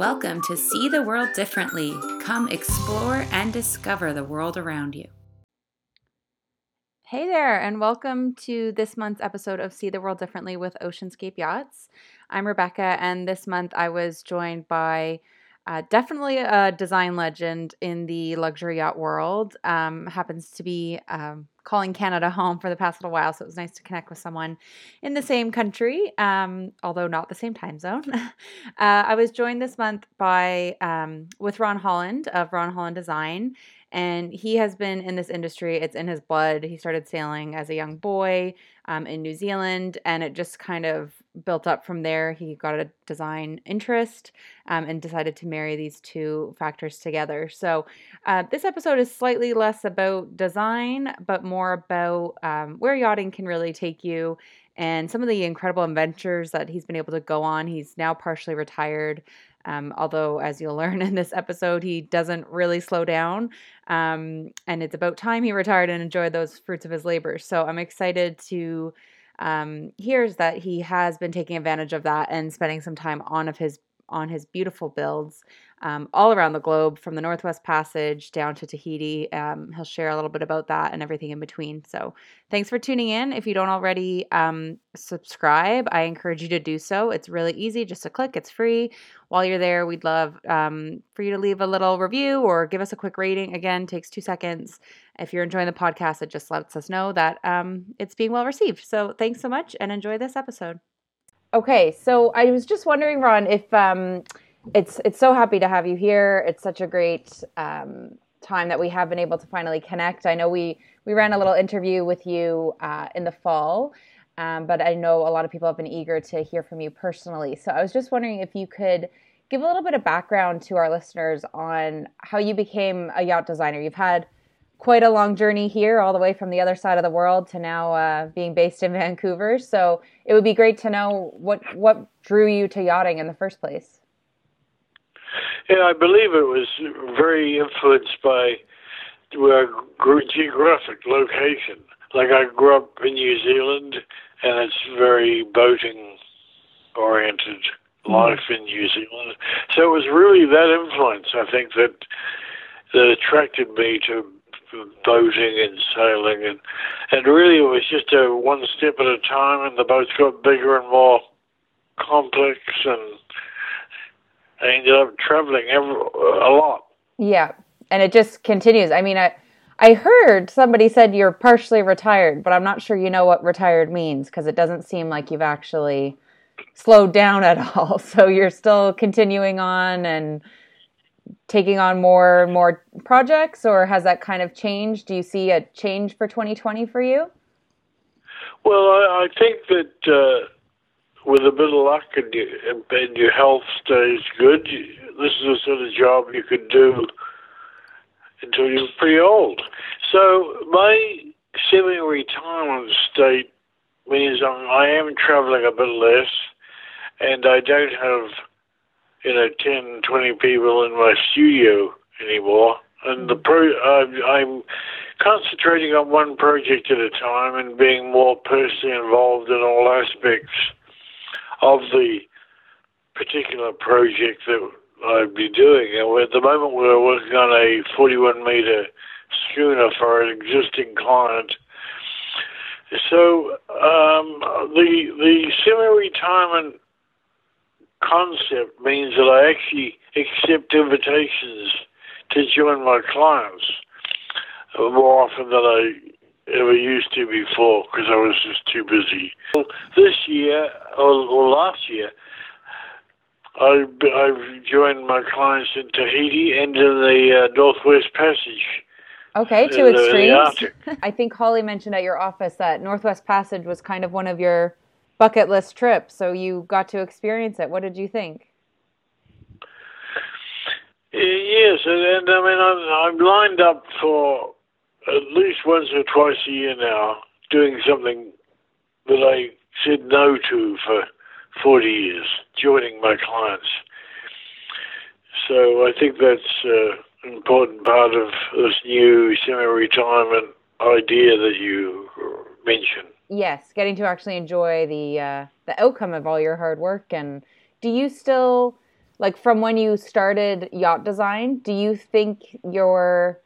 Welcome to See the World Differently. Come explore and discover the world around you. Hey there, and welcome to this month's episode of See the World Differently with Oceanscape Yachts. I'm Rebecca, and this month I was joined by uh, definitely a design legend in the luxury yacht world. Um, happens to be um, calling Canada home for the past little while, so it was nice to connect with someone in the same country, um, although not the same time zone. uh, I was joined this month by um, with Ron Holland of Ron Holland Design, and he has been in this industry. It's in his blood. He started sailing as a young boy um, in New Zealand, and it just kind of built up from there. He got a design interest um, and decided to marry these two factors together. So, uh, this episode is slightly less about design, but more about um, where yachting can really take you and some of the incredible adventures that he's been able to go on. He's now partially retired. Um, although, as you'll learn in this episode, he doesn't really slow down. Um, and it's about time he retired and enjoyed those fruits of his labor. So I'm excited to um, hears that he has been taking advantage of that and spending some time on of his on his beautiful builds um, all around the globe, from the Northwest Passage down to Tahiti. Um, he'll share a little bit about that and everything in between. So, thanks for tuning in. If you don't already um, subscribe, I encourage you to do so. It's really easy, just a click, it's free. While you're there, we'd love um, for you to leave a little review or give us a quick rating. Again, takes two seconds. If you're enjoying the podcast, it just lets us know that um, it's being well received. So, thanks so much and enjoy this episode. Okay, so I was just wondering, Ron, if um, it's it's so happy to have you here. It's such a great um, time that we have been able to finally connect. I know we we ran a little interview with you uh, in the fall, um, but I know a lot of people have been eager to hear from you personally. So I was just wondering if you could give a little bit of background to our listeners on how you became a yacht designer. You've had quite a long journey here, all the way from the other side of the world to now uh, being based in Vancouver. So it would be great to know what what drew you to yachting in the first place. Yeah, I believe it was very influenced by our geographic location. Like I grew up in New Zealand, and it's very boating oriented mm-hmm. life in New Zealand. So it was really that influence, I think, that that attracted me to boating and sailing, and and really it was just a one step at a time, and the boats got bigger and more complex and I ended up traveling every, a lot. Yeah, and it just continues. I mean, I I heard somebody said you're partially retired, but I'm not sure you know what retired means because it doesn't seem like you've actually slowed down at all. So you're still continuing on and taking on more and more projects, or has that kind of changed? Do you see a change for 2020 for you? Well, I, I think that. Uh, with a bit of luck and, you, and your health stays good, this is the sort of job you could do until you're pretty old. So my semi-retirement state means I am traveling a bit less, and I don't have you know 10, 20 people in my studio anymore. And the pro, I'm concentrating on one project at a time and being more personally involved in all aspects of the particular project that I'd be doing. And at the moment, we're working on a 41 meter schooner for an existing client. So um, the the semi-retirement concept means that I actually accept invitations to join my clients more often than I ever used to before because I was just too busy. This year, or, or last year, I, I've joined my clients in Tahiti and in the uh, Northwest Passage. Okay, two extremes. I think Holly mentioned at your office that Northwest Passage was kind of one of your bucket list trips, so you got to experience it. What did you think? Yes, and, and I mean, I'm, I'm lined up for at least once or twice a year now doing something that I said no to for 40 years, joining my clients. So I think that's uh, an important part of this new semi-retirement idea that you mentioned. Yes, getting to actually enjoy the uh, the outcome of all your hard work. And do you still like from when you started yacht design, do you think your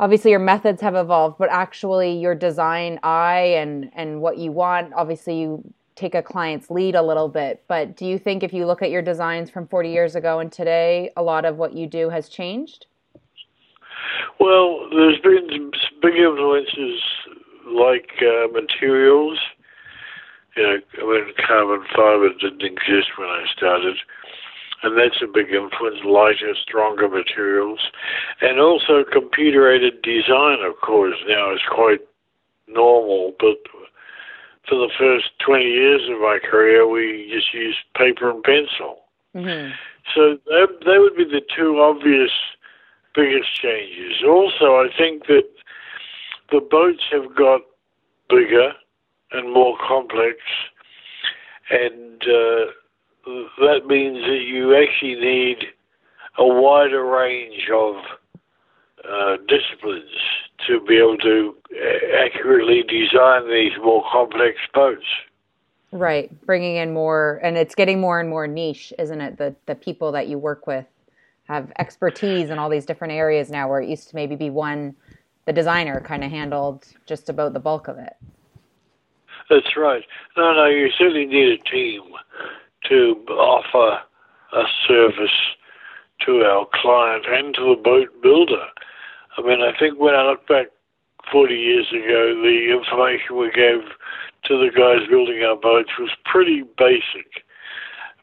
obviously your methods have evolved, but actually your design eye and and what you want, obviously you take a client's lead a little bit, but do you think if you look at your designs from 40 years ago and today, a lot of what you do has changed? Well, there's been big influences like uh, materials. You know, I mean, carbon fiber didn't exist when I started and that's a big influence, lighter, stronger materials. And also computer aided design, of course, now is quite normal, but for the first 20 years of my career, we just used paper and pencil. Mm-hmm. So that, that would be the two obvious biggest changes. Also, I think that the boats have got bigger and more complex, and uh, that means that you actually need a wider range of uh, disciplines to be able to uh, accurately design these more complex boats. Right, bringing in more, and it's getting more and more niche, isn't it? The the people that you work with have expertise in all these different areas now, where it used to maybe be one, the designer kind of handled just about the bulk of it. That's right. No, no, you certainly need a team to offer a service to our client and to the boat builder. I mean, I think when I look back 40 years ago, the information we gave to the guys building our boats was pretty basic.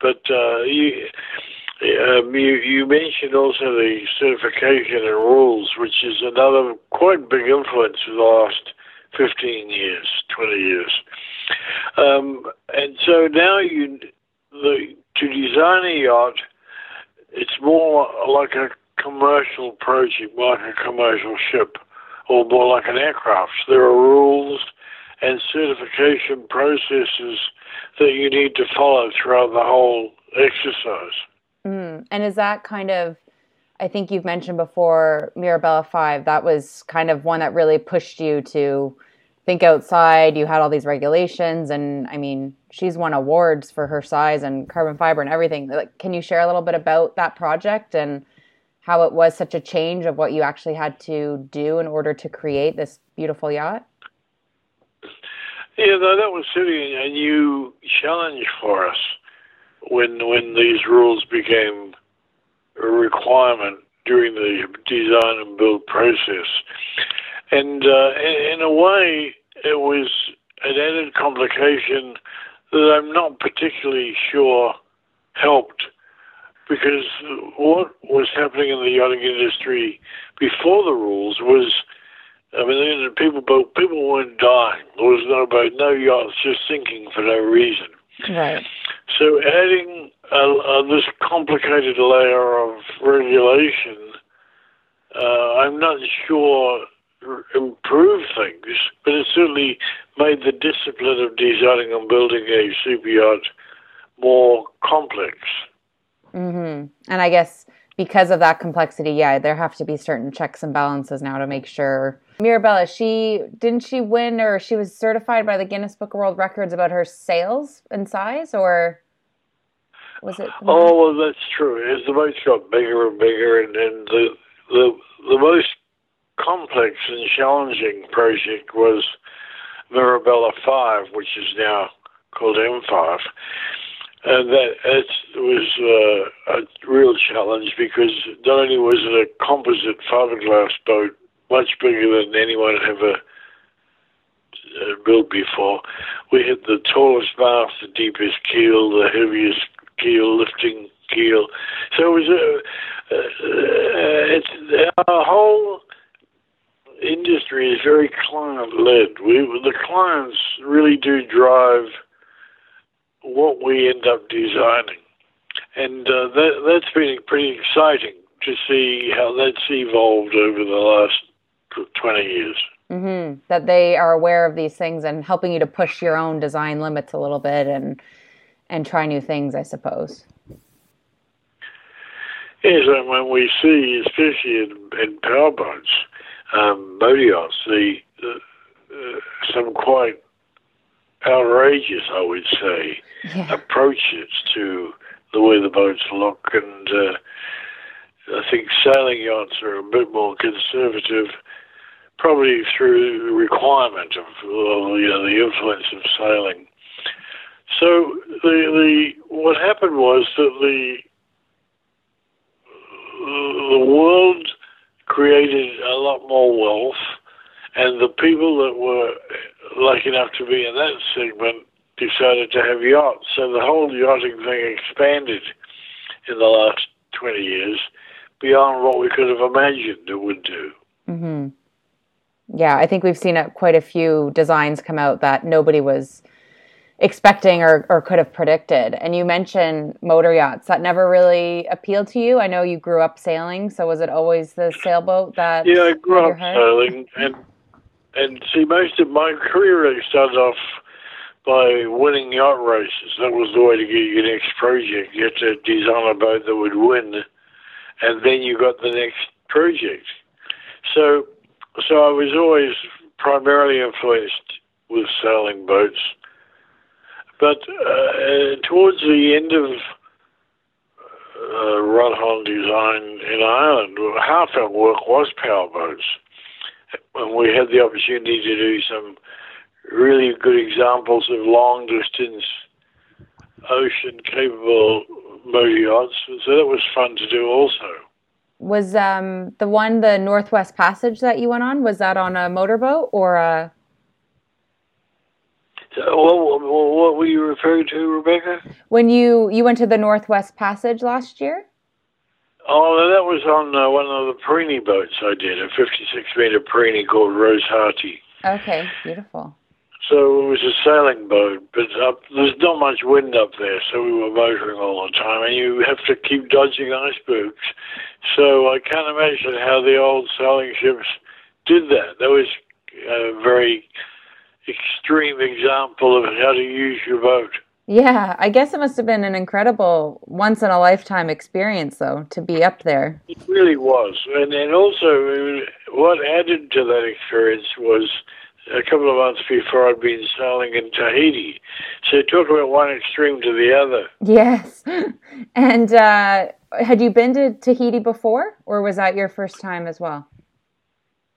But uh, you, um, you, you mentioned also the certification and rules, which is another quite big influence in the last 15 years, 20 years. Um, and so now you the to design a yacht, it's more like a commercial project, like a commercial ship, or more like an aircraft. There are rules and certification processes that you need to follow throughout the whole exercise. Mm. And is that kind of, I think you've mentioned before, Mirabella 5, that was kind of one that really pushed you to think outside. You had all these regulations, and I mean, she's won awards for her size and carbon fiber and everything. Like, can you share a little bit about that project and how it was such a change of what you actually had to do in order to create this beautiful yacht? Yeah, that was really a new challenge for us when when these rules became a requirement during the design and build process. And uh, in, in a way, it was an added complication that I'm not particularly sure helped because what was happening in the yachting industry before the rules was, I mean, people people weren't dying. There was no boat, no yachts just sinking for no reason. Right. So adding uh, this complicated layer of regulation, uh, I'm not sure improve things, but it certainly made the discipline of designing and building a super yacht more complex. Mm-hmm. And I guess because of that complexity, yeah, there have to be certain checks and balances now to make sure. Mirabella, she didn't she win or she was certified by the Guinness Book of World Records about her sails and size, or was it? Oh, well, that's true. As the boats got bigger and bigger, and, and the the the most complex and challenging project was Mirabella 5, which is now called M5. And that it was uh, a real challenge because not only was it a composite fiberglass boat, much bigger than anyone had ever uh, built before, we had the tallest mast, the deepest keel, the heaviest keel, lifting keel. So it was a, uh, uh, it's our whole industry is very client led. We the clients really do drive what we end up designing, and uh, that that's been pretty exciting to see how that's evolved over the last twenty years. Mm-hmm. That they are aware of these things and helping you to push your own design limits a little bit and and try new things, I suppose. Yes, and when we see, especially in, in powerboats, um, Modios, the uh, uh, some quite outrageous, I would say, yeah. approaches to the way the boats look, and uh, I think sailing yachts are a bit more conservative, probably through the requirement of well, you know the influence of sailing. So the the what happened was that the the world created a lot more wealth, and the people that were lucky enough to be in that segment decided to have yachts. So the whole yachting thing expanded in the last 20 years beyond what we could have imagined it would do. Mm-hmm. Yeah, I think we've seen quite a few designs come out that nobody was expecting or, or could have predicted. And you mentioned motor yachts. That never really appealed to you. I know you grew up sailing, so was it always the sailboat that? Yeah, I grew up sailing, and and see, most of my career really started off by winning yacht races. That was the way to get your next project. You had to design a boat that would win, and then you got the next project. So, so I was always primarily influenced with sailing boats. But uh, towards the end of uh, Rod design in Ireland, half our work was powerboats. And we had the opportunity to do some really good examples of long distance ocean capable motor yachts. So that was fun to do also. Was um, the one the Northwest Passage that you went on? Was that on a motorboat or a? So, what, what were you referring to, Rebecca? When you you went to the Northwest Passage last year? Oh, that was on uh, one of the Perini boats I did, a 56 meter Perini called Rosehearty. Okay, beautiful. So it was a sailing boat, but up, there's not much wind up there, so we were motoring all the time, and you have to keep dodging icebergs. So I can't imagine how the old sailing ships did that. That was a very extreme example of how to use your boat. Yeah, I guess it must have been an incredible once in a lifetime experience, though, to be up there. It really was. And, and also, what added to that experience was a couple of months before I'd been sailing in Tahiti. So talk about one extreme to the other. Yes. And uh, had you been to Tahiti before, or was that your first time as well?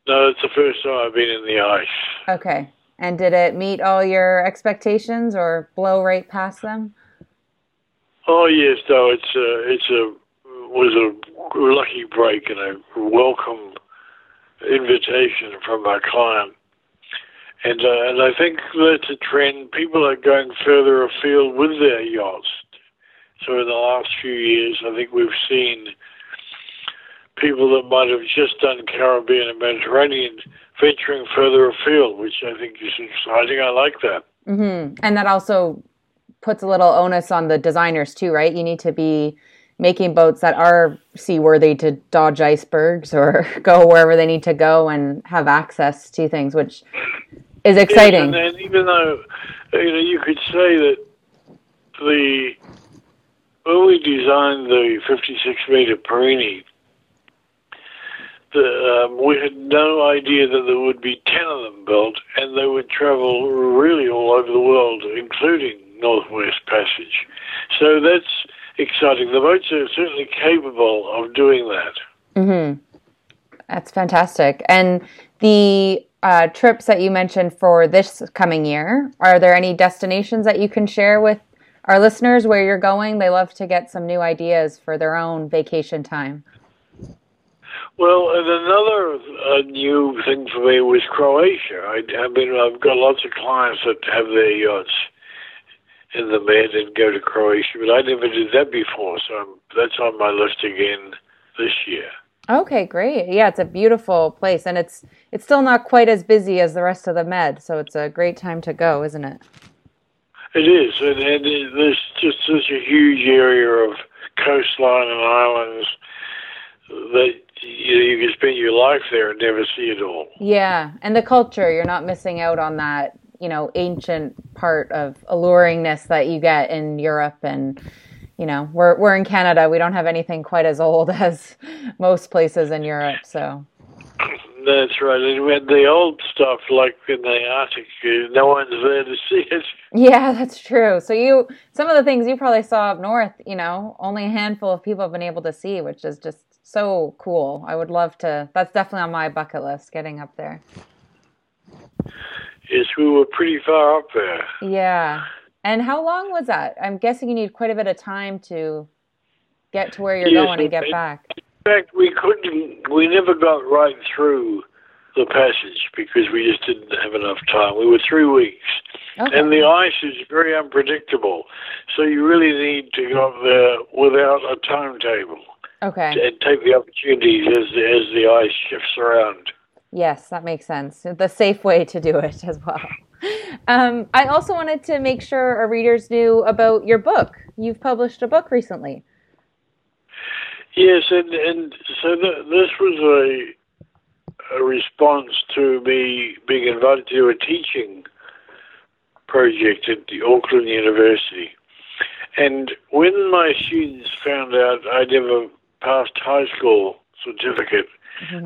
No, it's the first time I've been in the ice. Okay. And did it meet all your expectations or blow right past them? Oh yes, no, it's a, it's a was a lucky break and a welcome invitation from my client and, uh, and I think that's a trend. People are going further afield with their yachts. So in the last few years, I think we've seen people that might have just done Caribbean and Mediterranean venturing further afield, which I think is exciting. I like that. Mm-hmm. And that also puts a little onus on the designers too, right? You need to be making boats that are seaworthy to dodge icebergs or go wherever they need to go and have access to things, which is exciting. And, even though you know you could say that the when we designed the 56 meter Perini, the, um, we had no idea that there would be 10 of them built, and they would travel really all over the world, including Northwest Passage. So that's exciting. The boats are certainly capable of doing that. Mm-hmm. That's fantastic. And the uh, trips that you mentioned for this coming year, are there any destinations that you can share with our listeners where you're going? They love to get some new ideas for their own vacation time. Well, and another uh, new thing for me was Croatia. I, I mean, I've got lots of clients that have their yachts in the Med and go to Croatia, but I never did that before, so I'm, that's on my list again this year. Okay, great. Yeah, it's a beautiful place, and it's it's still not quite as busy as the rest of the Med, so it's a great time to go, isn't it? It is, and, and there's just such a huge area of coastline and islands that you, you can spend your life there and never see it all. Yeah, and the culture, you're not missing out on that, you know, ancient part of alluringness that you get in Europe and you know, we're we're in Canada. We don't have anything quite as old as most places in Europe. So. That's right. And when the old stuff, like in the Arctic, uh, no one's there to see it. Yeah, that's true. So you, some of the things you probably saw up north, you know, only a handful of people have been able to see, which is just so cool. I would love to. That's definitely on my bucket list, getting up there. Yes, we were pretty far up there. Yeah. And how long was that? I'm guessing you need quite a bit of time to get to where you're Yes, going and get it- back. In fact, we couldn't. We never got right through the passage because we just didn't have enough time. We were three weeks, Okay. and the ice is very unpredictable. So you really need to go up there without a timetable okay. and take the opportunities as the, as the ice shifts around. Yes, that makes sense. The safe way to do it as well. Um, I also wanted to make sure our readers knew about your book. You've published a book recently. Yes, and and so th- this was a a response to me being invited to a teaching project at the Auckland University. And when my students found out I'd never passed high school certificate,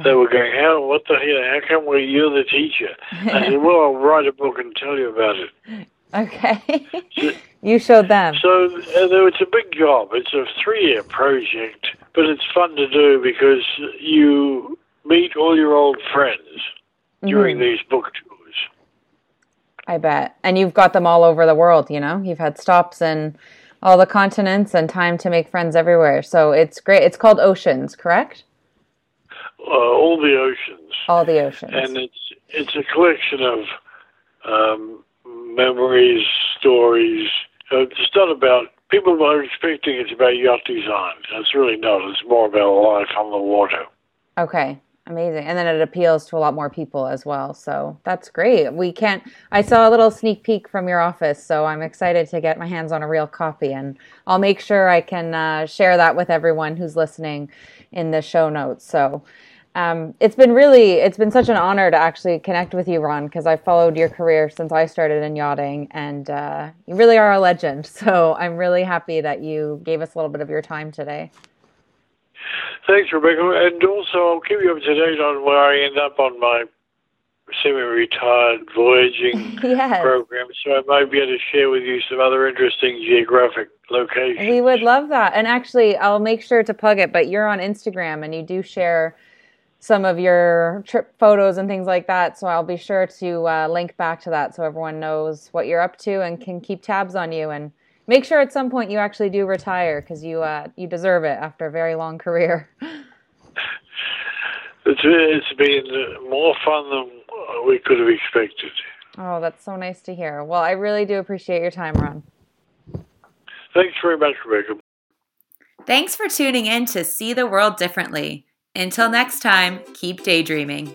they were going, "How? What the hell? How come we, you're the teacher?" I said, "Well, I'll write a book and tell you about it." Okay. you showed them. So uh, it's a big job. It's a three-year project, but it's fun to do because you meet all your old friends during Mhm. these book tours. I bet. And you've got them all over the world, you know? You've had stops in all the continents and time to make friends everywhere. So it's great. It's called Oceans, correct? Uh, all the oceans, All the oceans. and it's it's a collection of um, memories, stories. Uh, it's not about people are expecting it's about yacht design. It's really not. It's more about life on the water. Okay, amazing. And then it appeals to a lot more people as well. So that's great. We can't, I saw a little sneak peek from your office, so I'm excited to get my hands on a real copy. And I'll make sure I can uh, share that with everyone who's listening in the show notes. So um, it's been really, it's been such an honor to actually connect with you, Ron, because I've followed your career since I started in yachting, and uh, you really are a legend. So I'm really happy that you gave us a little bit of your time today. Thanks, Rebecca. And also, I'll keep you up to date on where I end up on my semi-retired voyaging yes. program, so I might be able to share with you some other interesting geographic locations. We would love that. And actually, I'll make sure to plug it, but you're on Instagram and you do share some of your trip photos and things like that. So I'll be sure to uh, link back to that so everyone knows what you're up to and can keep tabs on you. And make sure at some point you actually do retire because you, uh, you deserve it after a very long career. It's, it's been uh, more fun than we could have expected. oh, that's so nice to hear. Well, I really do appreciate your time, Ron. Thanks very much, Rebecca. Thanks for tuning in to See the World Differently. Until next time, keep daydreaming.